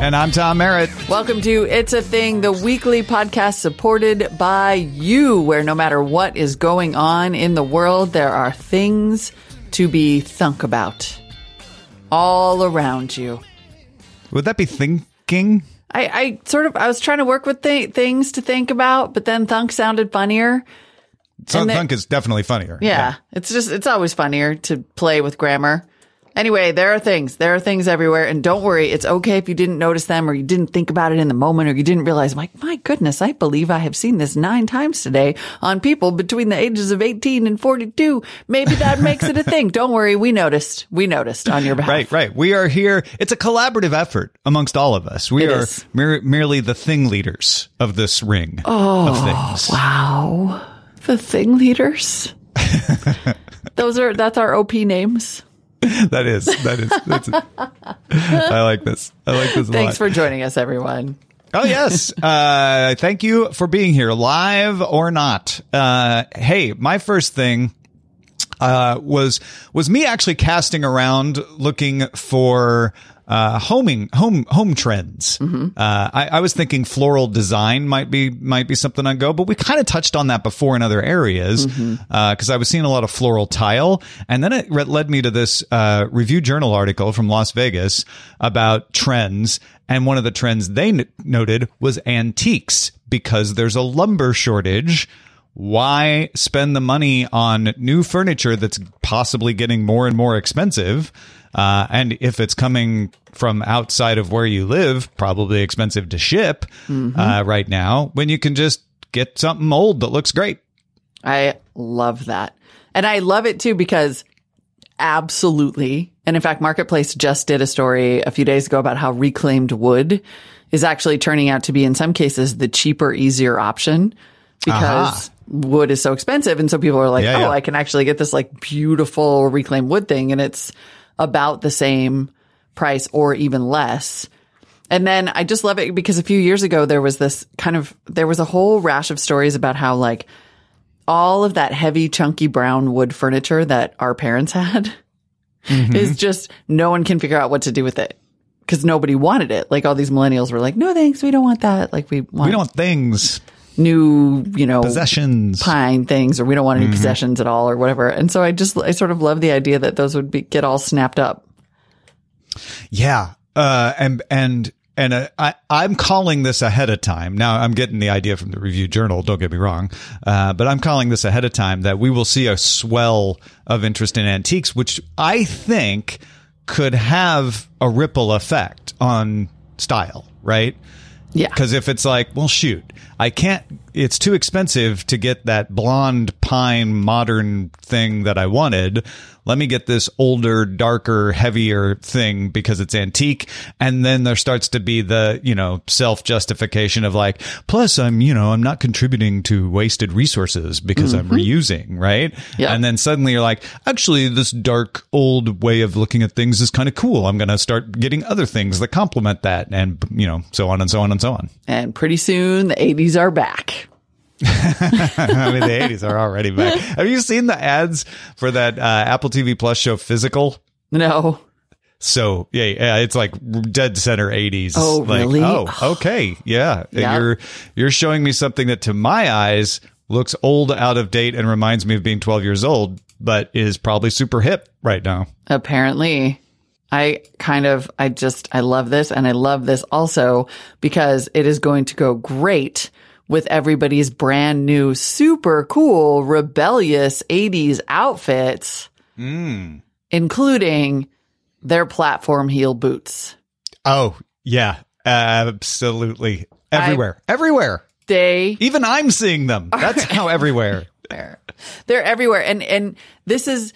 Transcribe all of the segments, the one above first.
And I'm Tom Merritt. Welcome to It's a Thing, the weekly podcast supported by you, where no matter what is going on in the world, there are things to be thunk about all around you. Would that be thinking? I, I sort of I was trying to work with th- things to think about, but then thunk sounded funnier. So thunk is definitely funnier. Yeah, it's just it's always funnier to play with grammar. Anyway, there are things. There are things everywhere, and don't worry. It's okay if you didn't notice them, or you didn't think about it in the moment, or you didn't realize. Like, my goodness, I believe I have seen this nine times today on people between the ages of eighteen and forty-two. Maybe that makes it a thing. Don't worry, we noticed. We noticed on your behalf. Right, right. We are here. It's a collaborative effort amongst all of us. We It are mere, merely the thing leaders of this ring of oh, things. Wow, the thing leaders. Those are that's our OP names. That is, that is, that's I like this. I like this a Thanks for joining us, everyone. Oh yes. Uh, thank you for being here, live or not. Uh, hey, my first thing uh, was was me actually casting around looking for uh, homing home home trends. Uh, I, I was thinking floral design might be might be something I'd go, but we kind of touched on that before in other areas because I was seeing a lot of floral tile, and then it re- led me to this uh, review journal article from Las Vegas about trends. And one of the trends they n- noted was antiques because there's a lumber shortage why spend the money on new furniture that's possibly getting more and more expensive? Uh, and if it's coming from outside of where you live, probably expensive to ship uh, right now, when you can just get something old that looks great. I love that. And I love it too because absolutely. And in fact, Marketplace just did a story a few days ago about how reclaimed wood is actually turning out to be in some cases the cheaper, easier option because Aha. wood is so expensive. And so people are like, Yeah, oh, yeah. I can actually get this like beautiful reclaimed wood thing. And it's about the same price or even less. And then I just love it because a few years ago there was this kind of there was a whole rash of stories about how like all of that heavy chunky brown wood furniture that our parents had mm-hmm. is just no one can figure out what to do with it because nobody wanted it. Like all these millennials were like, "No thanks, we don't want that. Like we want, We don't want things, new, you know, possessions. pine things or we don't want any possessions at all or whatever." And so I just I sort of love the idea that those would be get all snapped up. Yeah. Uh, and, and, and uh, I, I'm calling this ahead of time. Now I'm getting the idea from the review journal. Don't get me wrong. Uh, but I'm calling this ahead of time that we will see a swell of interest in antiques, which I think could have a ripple effect on style, right? Yeah. Because if it's like, well, shoot, I can't, it's too expensive to get that blonde pine modern thing that I wanted. Let me get this older, darker, heavier thing because it's antique. And then there starts to be the, you know, self justification of like, plus I'm, you know, I'm not contributing to wasted resources because I'm mm-hmm. reusing, right? Yeah. And then suddenly you're like, actually, this dark, old way of looking at things is kind of cool. I'm going to start getting other things that complement that and, you know, so on and so on and so on. And pretty soon the 80s are back. I mean, the 80s are already back. Have you seen the ads for that uh, Apple TV Plus show Physical? No. So yeah, yeah, it's like dead center 80s. Oh, like, really? Oh, okay. Yeah. Yeah. You're, you're showing me something that to my eyes looks old, out of date, and reminds me of being 12 years old, but is probably super hip right now. Apparently. I kind of, I just, I love this. And I love this also because it is going to go great with everybody's brand new, super cool, rebellious 80s outfits, hmm. including their platform heel boots. Oh, yeah. Absolutely. Everywhere. everywhere. They Even I'm seeing them. That's how everywhere. everywhere. They're everywhere. And and this is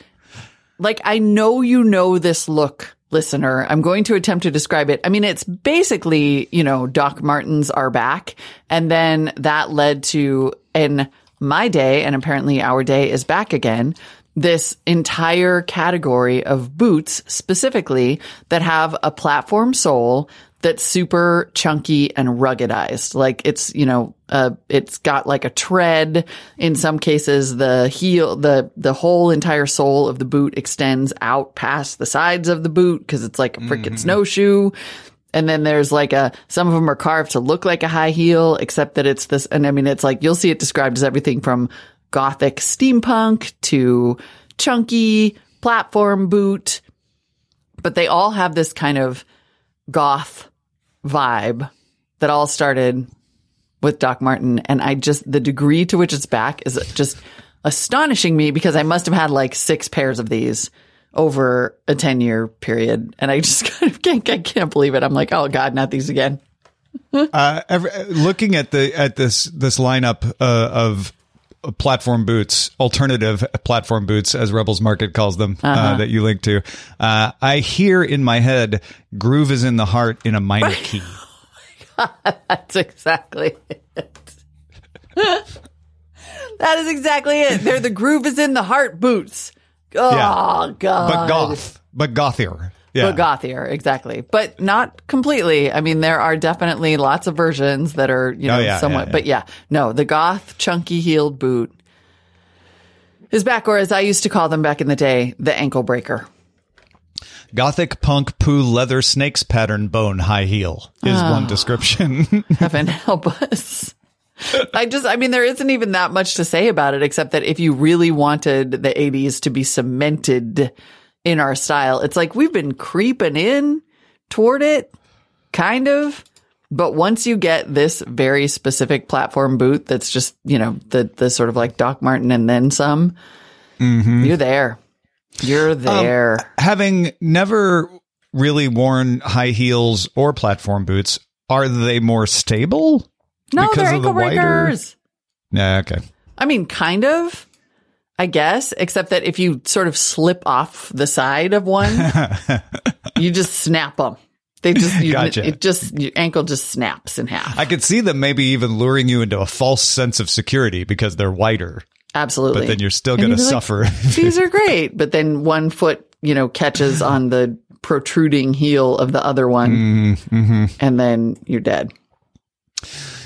like I know you know this look, listener. I'm going to attempt to describe it. I mean, it's basically, you know, Doc Martens are back. And then that led to in my day, and apparently our day is back again. This entire category of boots specifically that have a platform sole that's super chunky and ruggedized. Like it's, you know, uh, it's got like a tread. In some cases, the heel, the, the whole entire sole of the boot extends out past the sides of the boot because it's like a freaking snowshoe. And then there's like a, some of them are carved to look like a high heel, except that it's this, and I mean, it's like, you'll see it described as everything from gothic steampunk to chunky platform boot. But they all have this kind of goth vibe that all started with Doc Marten. And I just, the degree to which it's back is just astonishing me because I must have had like six pairs of these over a 10 year period. And I just kind of can't, I can't believe it. I'm like, oh God, not these again. Uh, every, looking at the at this this lineup uh, of platform boots, alternative platform boots, as Rebels Market calls them, uh, that you link to, uh, I hear in my head, "Groove is in the heart" in a minor key. That's exactly it. that is exactly it. They're the groove is in the heart boots. Oh Yeah. God. but goth, but gothier. Yeah, But gothier, exactly. But not completely. I mean, there are definitely lots of versions that are, you know, Oh, yeah, somewhat, yeah, but yeah, no, the goth chunky heeled boot is back, or as I used to call them back in the day, the ankle breaker. gothic punk poo leather snakes pattern bone high heel is Ah. one description. Heaven help us. I just, I mean, there isn't even that much to say about it, except that if you really wanted the 80s to be cemented in our style, it's like we've been creeping in toward it, kind of. But once you get this very specific platform boot that's just, you know, the, the sort of like Doc Marten and then some, mm-hmm. you're there. You're um, there. Having never really worn high heels or platform boots, are they more stable? no, because they're of the ankle wider- breakers. Yeah, okay. I mean, kind of, I guess, except that if you sort of slip off the side of one, you just snap them. They just, you, Gotcha. it just, your ankle just snaps in half. I could see them maybe even luring you into a false sense of security because they're wider, Absolutely. but then you're still going to be like, suffer. These are great. But then one foot, you know, catches on the protruding heel of the other one, Mm-hmm. and then you're dead.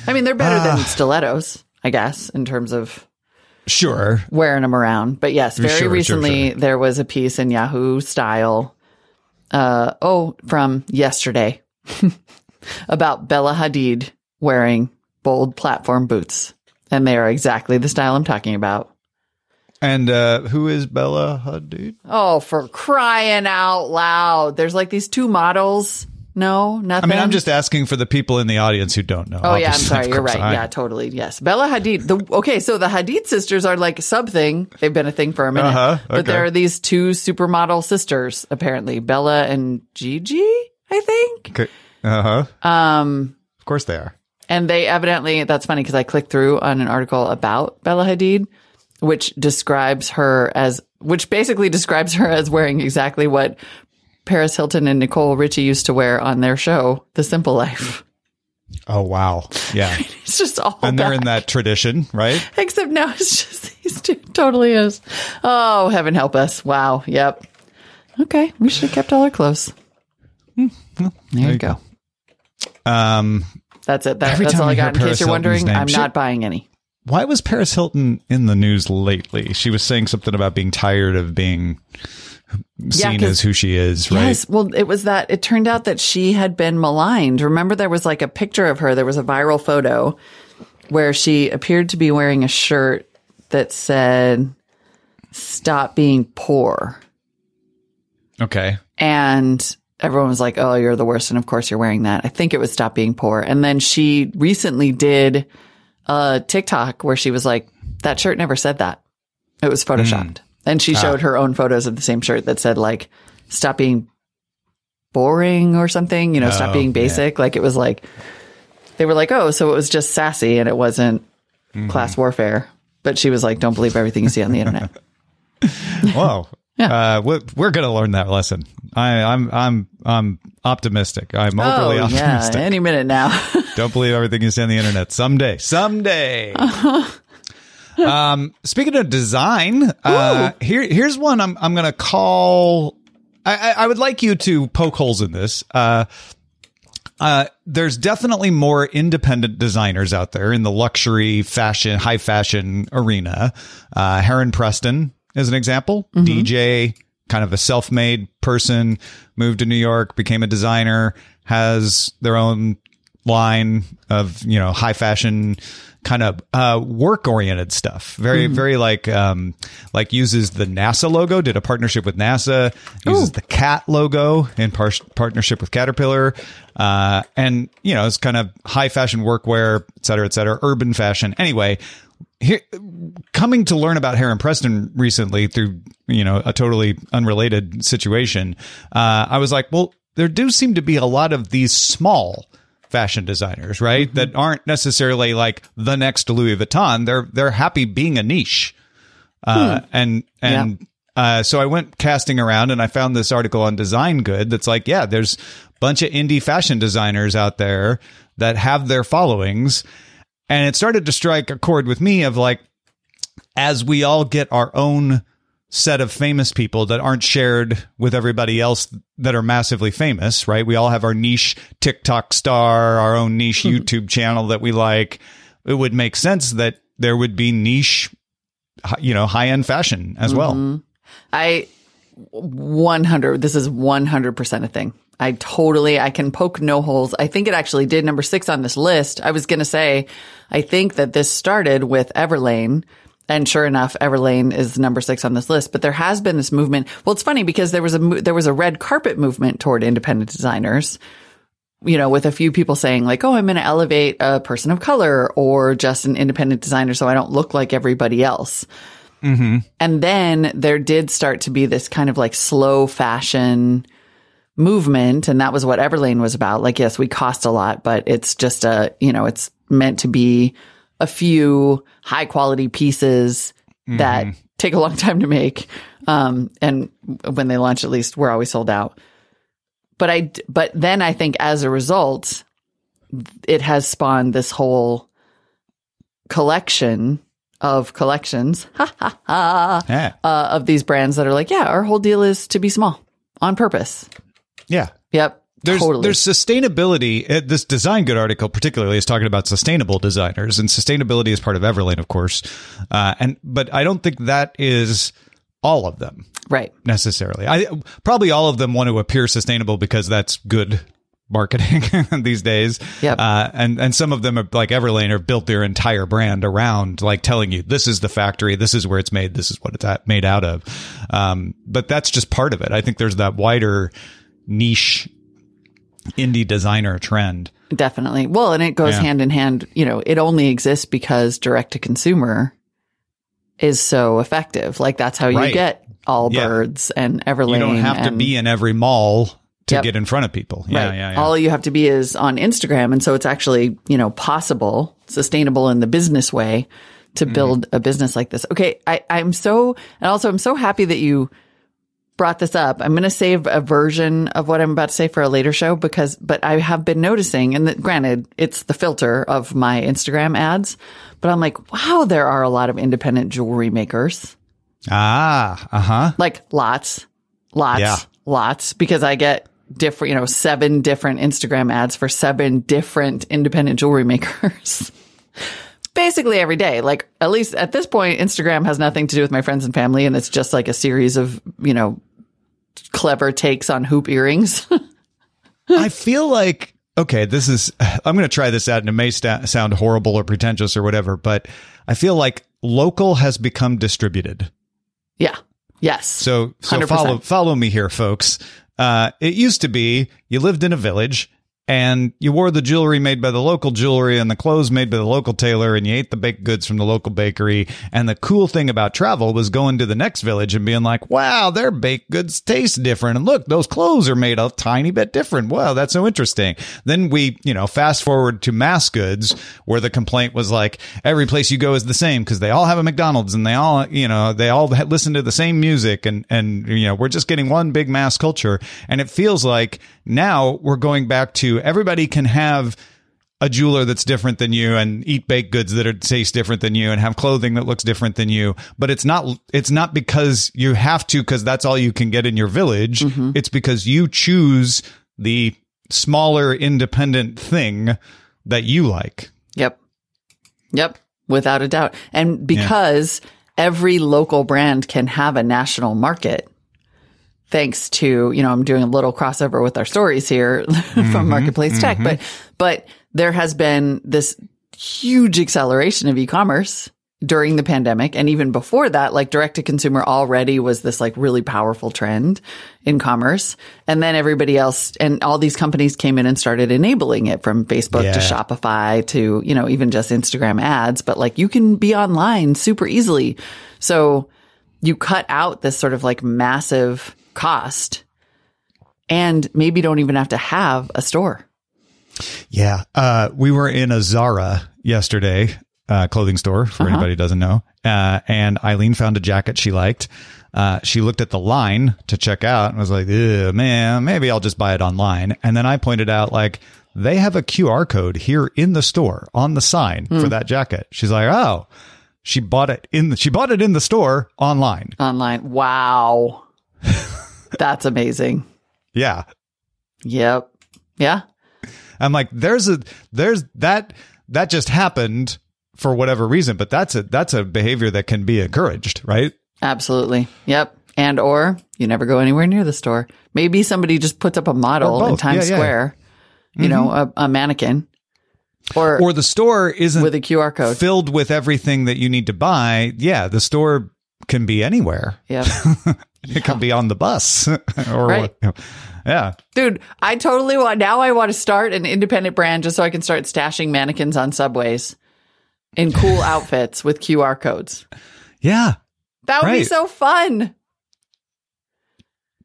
I mean, they're better Ah. than stilettos, I guess, in terms of sure. wearing them around. But yes, very Sure, sure, recently sure. there was a piece in Yahoo Style. Uh, oh, from yesterday about Bella Hadid wearing bold platform boots. And they are exactly the style I'm talking about. And uh, who is Bella Hadid? Oh, for crying out loud. There's like these two models. No, nothing. I mean, I'm just asking for the people in the audience who don't know. Oh yeah, I'm sorry. You're right. I- Yeah, totally. Yes, Bella Hadid. The okay, so the Hadid sisters are like sub thing. They've been a thing for a minute, Uh-huh, but there are these two supermodel sisters apparently, Bella and Gigi. I think. Okay. Uh huh. Um, Of course they are. and they evidently that's funny because I clicked through on an article about Bella Hadid, which describes her as which basically describes her as wearing exactly what Paris Hilton and Nicole Richie used to wear on their show, The Simple Life. Oh wow. Yeah. It's just all and they're in that tradition, right? Except now it's just these two. Totally is. Oh, heaven help us. Wow. Yep. Okay. We should have kept all our clothes. Hmm. There you go. Um, That's it. That, Every that's time all I I got. In Paris case you're Hilton's wondering, name, I'm she- not buying any. why was Paris Hilton in the news lately? She was saying something about being tired of being seen 'cause- as who she is, right? Yes. Well, it was that it turned out that she had been maligned. Remember, there was like a picture of her. There was a viral photo where she appeared to be wearing a shirt that said, Stop being poor. Okay. and everyone was like, "Oh, you're the worst," and of course you're wearing that. I think it was "Stop Being Poor." And then she recently did a TikTok where she was like, that shirt never said that. It was hmm. photoshopped. And she showed her own photos of the same shirt that said like, stop being boring or something, you know, stop Oh, being basic. Like it was like, they were like, oh, so it was just sassy and it wasn't class warfare. But she was like, don't believe everything you see on the internet. Whoa. Uh, we're, we're going to learn that lesson. I, I'm, I'm, I'm optimistic. I'm overly oh, yeah. optimistic. Any minute now. Don't believe everything you see on the internet. Someday, someday. Um, speaking of design, uh, here, here's one I'm, I'm going to call. I, I, I would like you to poke holes in this. Uh, uh, there's definitely more independent designers out there in the luxury fashion, high fashion arena. Uh, Heron Preston is an example. DJ, kind of a self-made person, moved to New York, became a designer, has their own line of, you know, high fashion kind of uh, work oriented stuff. Very, very like um, like uses the NASA logo. Did a partnership with NASA. Uses the cat logo in par- partnership with Caterpillar. Uh, and you know, it's kind of high fashion workwear, et cetera, et cetera, urban fashion. Anyway, here, coming to learn about Heron Preston recently through you know a totally unrelated situation, uh, I was like, well, there do seem to be a lot of these small fashion designers, right? That aren't necessarily like the next Louis Vuitton. They're they're happy being a niche, uh, and and. Uh, so I went casting around and I found this article on Design Good that's like, yeah, there's a bunch of indie fashion designers out there that have their followings. And it started to strike a chord with me of like, as we all get our own set of famous people that aren't shared with everybody else that are massively famous, right? We all have our niche TikTok star, our own niche hmm. YouTube channel that we like. It would make sense that there would be niche, you know, high end fashion as well. Mm-hmm. I 100 this is 100% a thing. I totally I can poke no holes. I think it actually did number 6 on this list. I was going to say I think that this started with Everlane and sure enough Everlane is number 6 on this list, but there has been this movement. Well, it's funny because there was a there was a red carpet movement toward independent designers you know, with a few people saying like, "Oh, I'm going to elevate a person of color or just an independent designer so I don't look like everybody else." Mm-hmm. And then there did start to be this kind of like slow fashion movement, and that was what Everlane was about. Like, yes, we cost a lot, but it's just a you know, it's meant to be a few high quality pieces that take a long time to make. Um, and when they launch, at least we're always sold out but I, but then I think as a result, it has spawned this whole collection of collections ha, ha, ha, Yeah. uh, of these brands that are like, yeah, our whole deal is to be small on purpose. Yeah. Yep. There's totally. there's sustainability. uh, This design good article particularly is talking about sustainable designers, and sustainability is part of Everlane, of course. Uh, and but I don't think that is all of them right. necessarily. I probably all of them want to appear sustainable because that's good marketing these days. Yep. Uh, and and some of them are like Everlane are built their entire brand around like telling you this is the factory, this is where it's made, this is what it's at, made out of. Um, but that's just part of it. I think there's that wider niche indie designer trend. Definitely. Well, and it goes Yeah. hand in hand. You know, it only exists because direct to consumer is so effective. Like that's how you Right. get all Yeah. birds and Everlane. You don't have to be in every mall to Yep. get in front of people. Yeah, Right. yeah, yeah. All you have to be is on Instagram. And so it's actually, you know, possible, sustainable in the business way to Mm-hmm. build a business like this. Okay. I, I'm so, and also I'm so happy that you brought this up. I'm going to save a version of what I'm about to say for a later show because, but I have been noticing, and that, granted, it's the filter of my Instagram ads, but I'm like, wow, there are a lot of independent jewelry makers. ah, uh huh. Like lots, lots, Yeah. lots, because I get different, you know, seven different Instagram ads for seven different independent jewelry makers. Basically every day. Like at least at this point, Instagram has nothing to do with my friends and family. And it's just like a series of, you know, clever takes on hoop earrings. I feel like okay, this is I'm going to try this out and it may sta- sound horrible or pretentious or whatever, but I feel like local has become distributed. yeah. Yes. So so 100%. follow follow me here folks. Uh it used to be you lived in a village and you wore the jewelry made by the local jewelry and the clothes made by the local tailor and you ate the baked goods from the local bakery. And the cool thing about travel was going to the next village and being like, wow, their baked goods taste different. And look, those clothes are made a tiny bit different. Wow, that's so interesting. Then we, you know, fast forward to mass goods where the complaint was like, every place you go is the same because they all have a McDonald's and they all, you know, they all listen to the same music and, and, you know, we're just getting one big mass culture. And it feels like now we're going back to everybody can have a jeweler that's different than you and eat baked goods that are taste different than you and have clothing that looks different than you but it's not it's not because you have to because that's all you can get in your village mm-hmm. it's because you choose the smaller independent thing that you like Yep. Yep. Without a doubt. And because every local brand can have a national market, thanks to, you know, I'm doing a little crossover with our stories here from mm-hmm, Marketplace Tech, but, mm-hmm. but there has been this huge acceleration of e-commerce during the pandemic. And even before that, like direct to consumer already was this like really powerful trend in commerce. And then everybody else and all these companies came in and started enabling it from Facebook to Shopify to, you know, even just Instagram ads, but like you can be online super easily. So you cut out this sort of like massive cost and maybe don't even have to have a store. Yeah. Uh, we were in a Zara yesterday, uh, clothing store for anybody who doesn't know. Uh, and Eileen found a jacket she liked. Uh, she looked at the line to check out and was like, man, maybe I'll just buy it online. And then I pointed out like, they have a QR code here in the store on the sign for that jacket. She's like, oh, she bought it in the, she bought it in the store online. Online. Wow. That's amazing. Yeah. Yep. Yeah. I'm like, there's a there's that that just happened for whatever reason, but that's a that's a behavior that can be encouraged, right? Absolutely. Yep. And or you never go anywhere near the store. Maybe somebody just puts up a model in. Times Yeah, yeah. Square, you know, mm-hmm. a, a mannequin or, Or the store isn't with a QR code. filled with everything that you need to buy. Yeah, the store can be anywhere. Yep. It can be on the bus or Right. yeah. Dude, I totally want, now I want to start an independent brand just so I can start stashing mannequins on subways in cool outfits with QR codes. Yeah. That would be so fun.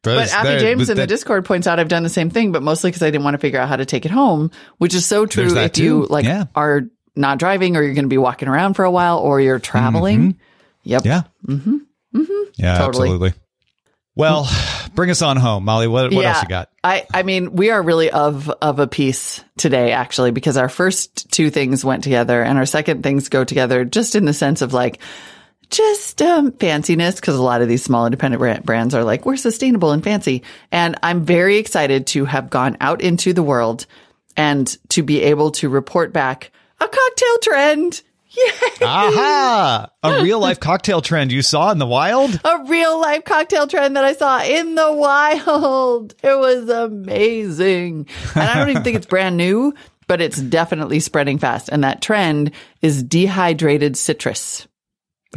But Abby James in the Discord points out I've done the same thing, but mostly because I didn't want to figure out how to take it home, which is so true if you like Yeah. are not driving or you're going to be walking around for a while or you're traveling. Yep. Mm-hmm. Yeah. Mm-hmm. Mm-hmm. Yeah, Totally. absolutely. Well, bring us on home, Molly. What what else you got? I, I mean, we are really of of a piece today, actually, because our first two things went together, and our second things go together, just in the sense of like, just um, fanciness, because a lot of these small independent brand- brands are like, we're sustainable and fancy, and I'm very excited to have gone out into the world and to be able to report back a cocktail trend. Yay! Aha! A real life cocktail trend you saw in the wild? a real life cocktail trend that I saw in the wild. It was amazing. And I don't even think it's brand new, but it's definitely spreading fast. And that trend is dehydrated citrus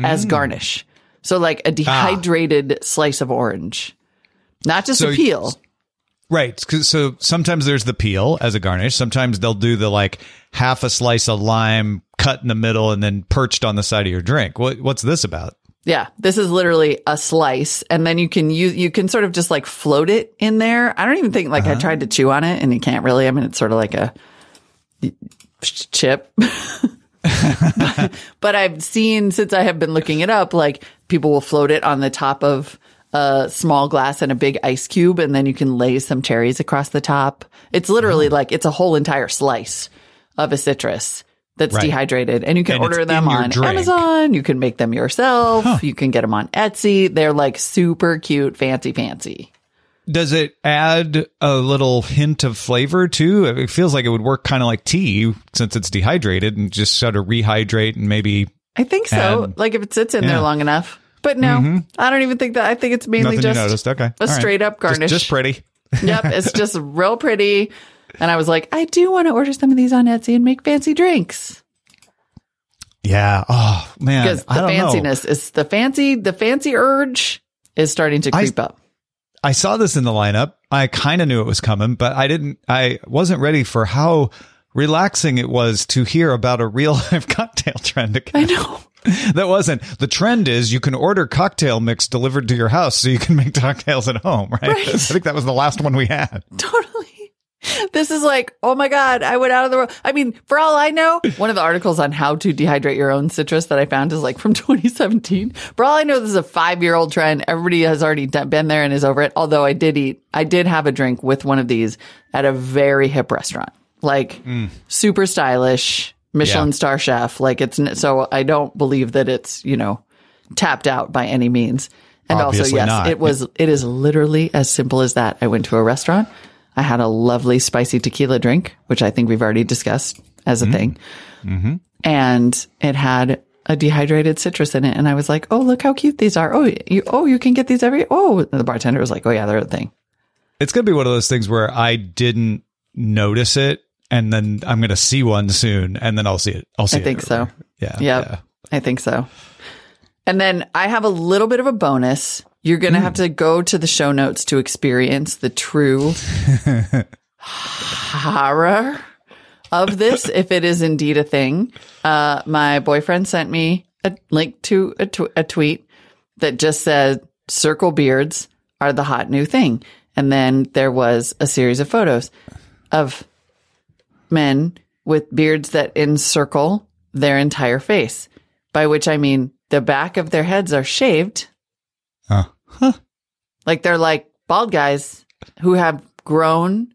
as mm. garnish. So like a ah. dehydrated slice of orange, not just So a peel. Right. So sometimes there's the peel as a garnish. Sometimes they'll do the like half a slice of lime cut in the middle and then perched on the side of your drink. What, what's this about? Yeah, this is literally a slice, and then you can use you can sort of just like float it in there. I don't even think like I uh-huh. tried to chew on it, and you can't really. I mean, it's sort of like a chip. but, but I've seen since I have been looking it up, like people will float it on the top of a small glass and a big ice cube, and then you can lay some cherries across the top. It's literally like it's a whole entire slice of a citrus that's Right. dehydrated, and you can And order them on drink. Amazon. You can make them yourself. You can get them on Etsy. They're like super cute, fancy, fancy. Does it add a little hint of flavor too? It feels like it would work kind of like tea since it's dehydrated and just sort of rehydrate and maybe I think so. And- like if it sits in Yeah. Mm-hmm. there long enough. But no, mm-hmm. I don't even think that. I think it's mainly nothing just. Okay. a All right. straight up garnish. Just, pretty. yep, it's just real pretty. And I was like, I do want to order some of these on Etsy and make fancy drinks Yeah. Oh man. because I the don't know. fanciness is the fancy. The fancy urge is starting to I- creep up. I saw this in the lineup. I kind of knew it was coming, but I didn't, I wasn't ready for how relaxing it was to hear about a real life cocktail trend again. I know. That wasn't the trend is you can order cocktail mix delivered to your house so you can make cocktails at home, right? Right. I think that was the last one we had. Totally. This is like, oh my God, I went out of the world. I mean, for all I know, one of the articles on how to dehydrate your own citrus that I found is like from 2017. For all I know, this is a five year old trend. Everybody has already been there and is over it. Although I did eat, I did have a drink with one of these at a very hip restaurant, like mm. super stylish, Michelin Yeah. star chef. Like it's, so I don't believe that it's, you know, tapped out by any means. And also, yes, not. it was, it is literally as simple as that. I went to a restaurant. I had a lovely spicy tequila drink, which I think we've already discussed as a mm-hmm. thing. Mm-hmm. And it had a dehydrated citrus in it. And I was like, oh, look how cute these are. Oh, you, oh, you can get these every, oh, and the bartender was like, oh yeah, they're a thing. It's going to be one of those things where I didn't notice it and then I'm going to see one soon and then I'll see it. I'll see I think so. Yeah. Yep. yeah. I think so. And then I have a little bit of a bonus. You're going to have to go to the show notes to experience the true horror of this, if it is indeed a thing. Uh, my boyfriend sent me a link to a, tw- a tweet that just said circle beards are the hot new thing. And then there was a series of photos of men with beards that encircle their entire face, by which I mean the back of their heads are shaved. Huh. Like they're like bald guys who have grown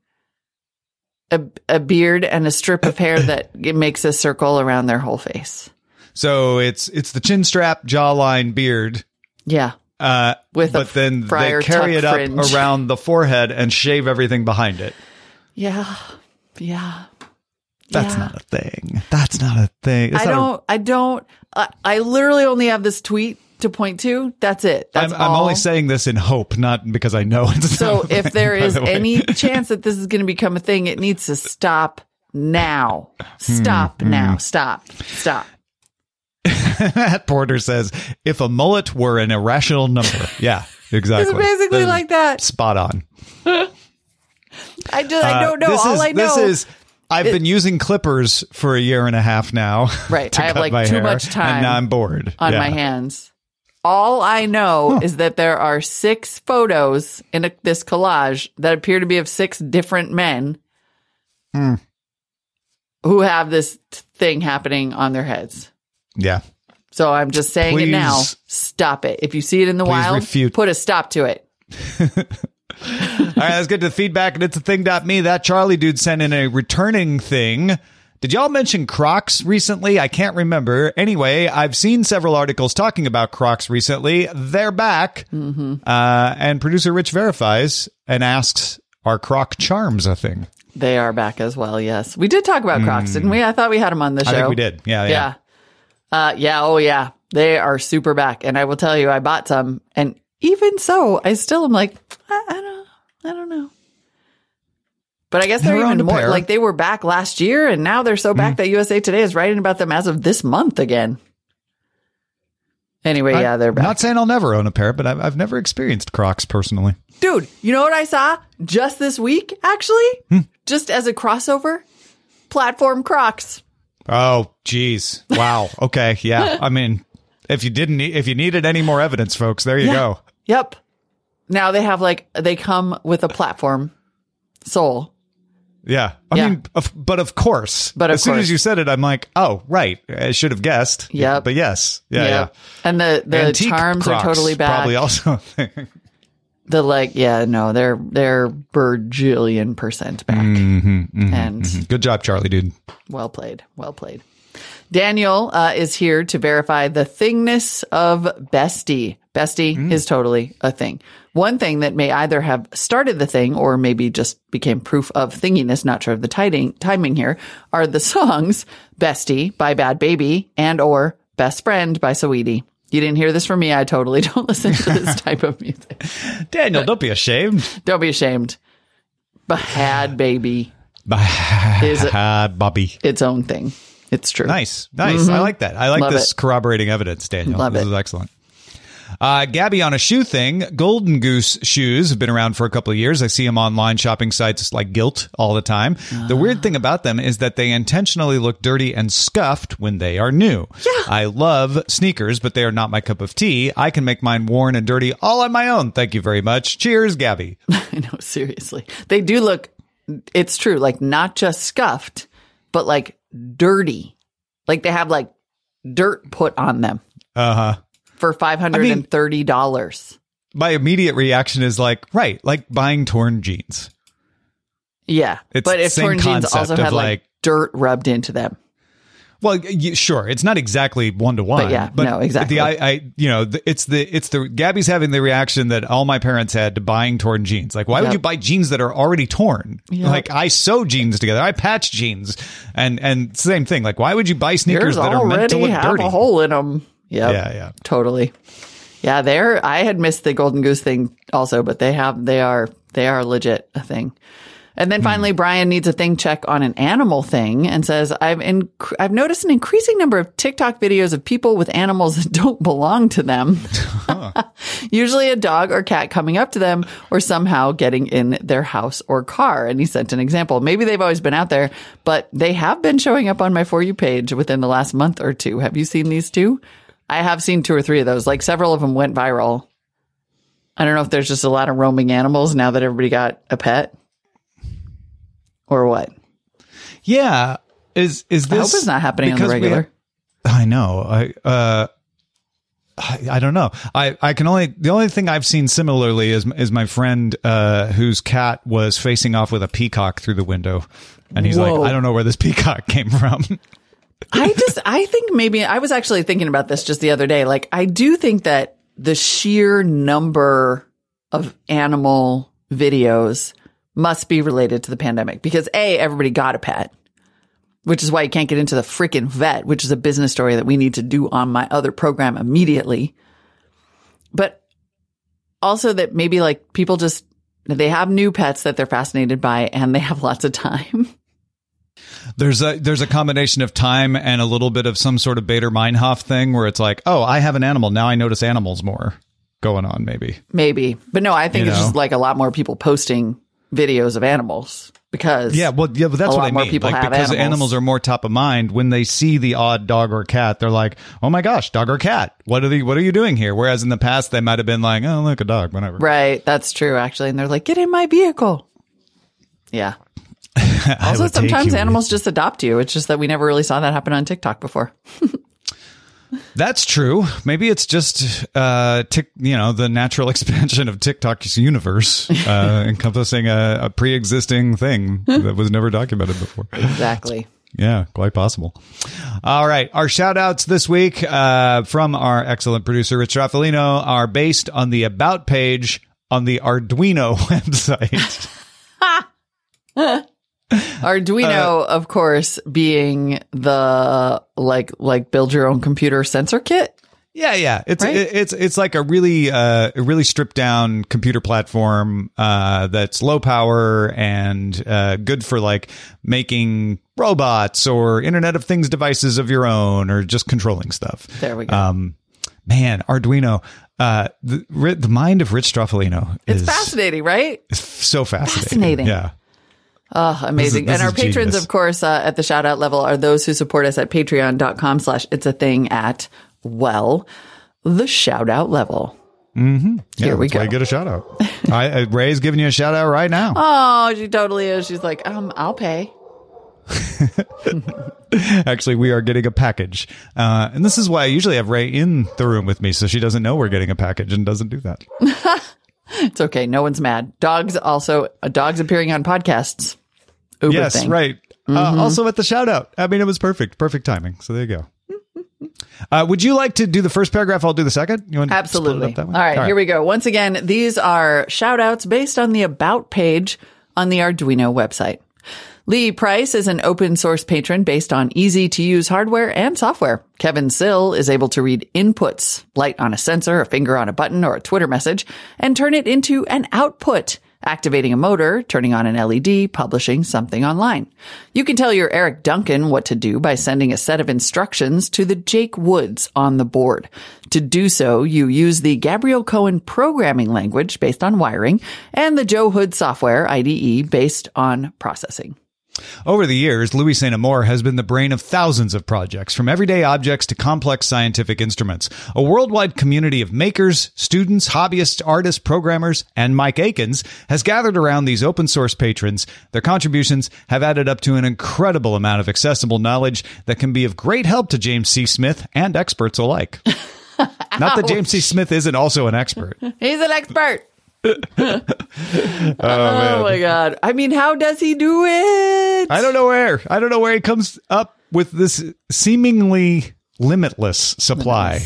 a, a beard and a strip of hair that it makes a circle around their whole face. So it's it's the chin strap, jawline, beard. Yeah. Uh, With a but then they carry it up fringe. around the forehead and shave everything behind it. Yeah. Yeah. That's Yeah. not a thing. That's not a thing. It's I don't, I don't, I, I literally only have this tweet to point to. That's it. That's I'm, I'm only saying this in hope, not because I know it's So if thing, there is the any chance that this is going to become a thing, it needs to stop now. Stop Hmm, now. Stop. Stop. Matt Porter says, if a mullet were an irrational number. Yeah, exactly. It's basically like that. Spot on. I just, I Uh, don't know. All is, I know. This is, I've been using clippers for a year and a half now. Right. I have, like, too much time And now I'm bored. on Yeah. my hands. All I know is that there are six photos in a, this collage that appear to be of six different men Hmm. who have this thing happening on their heads. Yeah. So I'm just saying it now. Stop it. If you see it in the wild, refute. put a stop to it. All right, let's get to the feedback, and it's a thing.me. That Charlie dude sent in a returning thing. Did y'all mention Crocs recently? I can't remember. Anyway, I've seen several articles talking about Crocs recently. They're back. Mm-hmm. Uh, and producer Rich verifies and asks, Are Croc charms a thing? They are back as well. Yes, we did talk about Crocs, didn't we? I thought we had them on the show. I think we did. Yeah, yeah. Yeah. Uh, yeah. Oh, yeah. They are super back. And I will tell you, I bought some. And even so, I still am like, I, I don't, I don't know. But I guess they're owned even more like they were back last year and now they're so back that USA Today is writing about them as of this month again. Anyway, yeah, they're back. Not saying I'll never own a pair, but I've, I've never experienced Crocs personally. Dude, you know what I saw just this week, actually? Hmm. Just as a crossover? Platform Crocs. Oh, geez. Wow. Okay. Yeah. I mean, if you didn't, need, if you needed any more evidence, folks, there you Yeah. go. Yep. Now they have like, they come with a platform sole. Yeah. I Yeah. mean, of, but of course. But of as soon course. as you said it, I'm like, oh, right. I should have guessed. Yeah. But yes. Yeah. Yep. yeah. And the, the Antique charms are totally back. Probably also. the like, yeah, no, they're, they're bajillion percent back. Mm-hmm, and Good job, Charlie, dude. well played. Well played. Daniel uh, is here to verify the thingness of Bestie. Bestie Mm. is totally a thing. One thing that may either have started the thing or maybe just became proof of thinginess, not sure of the timing, timing here, are the songs Bestie by Bhad Bhabie and or Best Friend by Saweetie. You didn't hear this from me. I totally don't listen to this type of music. Daniel, don't be ashamed. Don't be ashamed. Bhad Bhabie, Is Bad Bobby. its own thing. It's true. Nice. Nice. I like that. I like Mm-hmm. Love this it. corroborating evidence, Daniel. Love this it. is excellent. Uh, Gabby on a shoe thing. Golden Goose shoes have been around for a couple of years. I see them online shopping sites like Gilt all the time. The weird thing about them is that they intentionally look dirty and scuffed when they are new. Yeah. I love sneakers, but they are not my cup of tea. I can make mine worn and dirty all on my own. Thank you very much. Cheers, Gabby. I know, seriously. They do look, it's true, like not just scuffed, but like dirty. Like they have like dirt put on them Uh huh. For $530. My immediate reaction is like, right, like buying torn jeans. yeah. It's but if torn jeans also had like, like- dirt rubbed into them. Well, sure, it's not exactly one to one. Yeah, But no, exactly. The I, I, you know, the, it's the it's the Gabby's having the reaction that all my parents had to buying torn jeans. Like, why would you buy jeans that are already torn? Yep. Like, I sew jeans together, I patch jeans, and and same thing. Like, why would you buy sneakers Yours that are meant to already look have dirty? a hole in them. Yep. Yeah, yeah. Totally. Yeah, they're I had missed the golden goose thing also, but they have they are they are legit a thing. And Hmm. then finally, Brian needs a thing check on an animal thing and says, I've in, I've noticed an increasing number of TikTok videos of people with animals that don't belong to them. Usually a dog or cat coming up to them or somehow getting in their house or car. And he sent an example. Maybe they've always been out there, but they have been showing up on my For You page within the last month or two. Have you seen these two? I have seen two or three of those. Like several of them went viral. I don't know if there's just a lot of roaming animals now that everybody got a pet or what. Yeah, is is this? I hope it's not happening on the regular. have- I know. I uh. I, I don't know. I, I can only the only thing I've seen similarly is is my friend uh, whose cat was facing off with a peacock through the window, and he's Whoa. like, I don't know where this peacock came from. I just, I think maybe I was actually thinking about this just the other day. Like, I do think that the sheer number of animal videos must be related to the pandemic because A, everybody got a pet, which is why you can't get into the freaking vet, which is a business story that we need to do on my other program immediately. But also that maybe like people just, they have new pets that they're fascinated by and they have lots of time. There's a there's a combination of time and a little bit of some sort of Baader Meinhof thing where it's like, oh, I have an animal now. I notice animals more going on. Maybe Maybe. But no, I think You it's know? just like a lot more people posting videos of animals because Yeah, well, yeah, but that's A what lot I more mean. people like have because animals. animals are more top of mind when they see the odd dog or cat. They're like, "Oh my gosh, dog or cat? What are the What are you doing here?" Whereas in the past, they might have been like, "Oh, look, a dog, whatever." right, that's true actually. And they're like, get in my vehicle. Yeah. Also, sometimes animals just adopt you. It's just that we never really saw that happen on TikTok before. That's true. Maybe it's just uh, tick, you know, the natural expansion of TikTok's universe, uh, encompassing a, a pre-existing thing that was never documented before. Exactly. Yeah, quite possible. All right. Our shout outs this week uh, from our excellent producer, Rich Stroffolino, are based on the About page on the Arduino website. Arduino, Uh, of course, being the like like build your own computer sensor kit. Yeah, yeah. It's Right? it, it's it's like a really uh really stripped down computer platform uh that's low power and uh good for like making robots or Internet of Things devices of your own or just controlling stuff. There we go. Um man, Arduino uh the the mind of Rich Stroffolino It's is fascinating, right? is so fascinating. Fascinating. Yeah. Oh, amazing. this and our patrons, genius. of course, uh, at the shout out level are those who support us at patreon.com slash it's a thing at, well, the shout out level. Yeah, Here we that's why go. you get a shout out. I, I Ray's giving you a shout out right now. Oh, she totally is. She's like, um, I'll pay. Actually, we are getting a package. Uh, and this is why I usually have Ray in the room with me so she doesn't know we're getting a package and doesn't do that. It's okay. No one's mad. Dogs also, uh, dogs appearing on podcasts. Uber yes, thing. Mm-hmm. right. Uh, also at the shout out. I mean, it was perfect. Perfect timing. So there you go. Uh, would you like to do the first paragraph? I'll do the second. You want to split it Absolutely. up that All way? right, here we go. Once again, these are shout outs based on the About page on the Arduino website. Lee Price is an open source patron based on easy to use hardware and software. Kevin Sill is able to read inputs, light on a sensor, a finger on a button, or a Twitter message, and turn it into an output activating a motor, turning on an LED, publishing something online. You can tell your Eric Duncan what to do by sending a set of instructions to the Jake Woods on the board. To do so, you use the Gabriel Cohen programming language based on wiring and the Joe Hood software IDE based on processing. Over the years, Louis Saint Amour has been the brain of thousands of projects, from everyday objects to complex scientific instruments. A worldwide community of makers, students, hobbyists, artists, programmers, and Mike Akins has gathered around these open source patrons. Their contributions have added up to an incredible amount of accessible knowledge that can be of great help to James C. Smith and experts alike. Not that James C. Smith isn't also an expert. He's an expert. oh, oh my god! I mean, how does he do it? I don't know where. I don't know where he comes up with this seemingly limitless supply.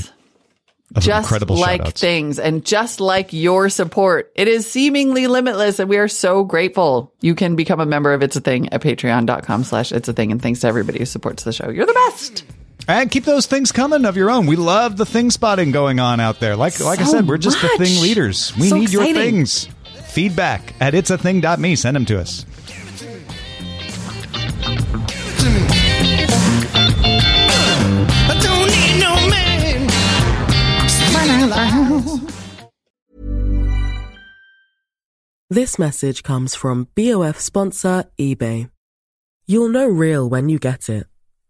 Of just incredible like shout-outs. things and just like your support. It is seemingly limitless and we are so grateful. You can become a member of It's a Thing at patreon.com slash It's a Thing. And thanks to everybody who supports the show. You're the best. And keep those things coming of your own. We love the thing spotting going on out there. Like like I said, we're just the thing leaders. We So need your things. Feedback at it'sathing.me. Send them to us. I don't need no man. This message comes from BOF sponsor eBay. You'll know real when you get it.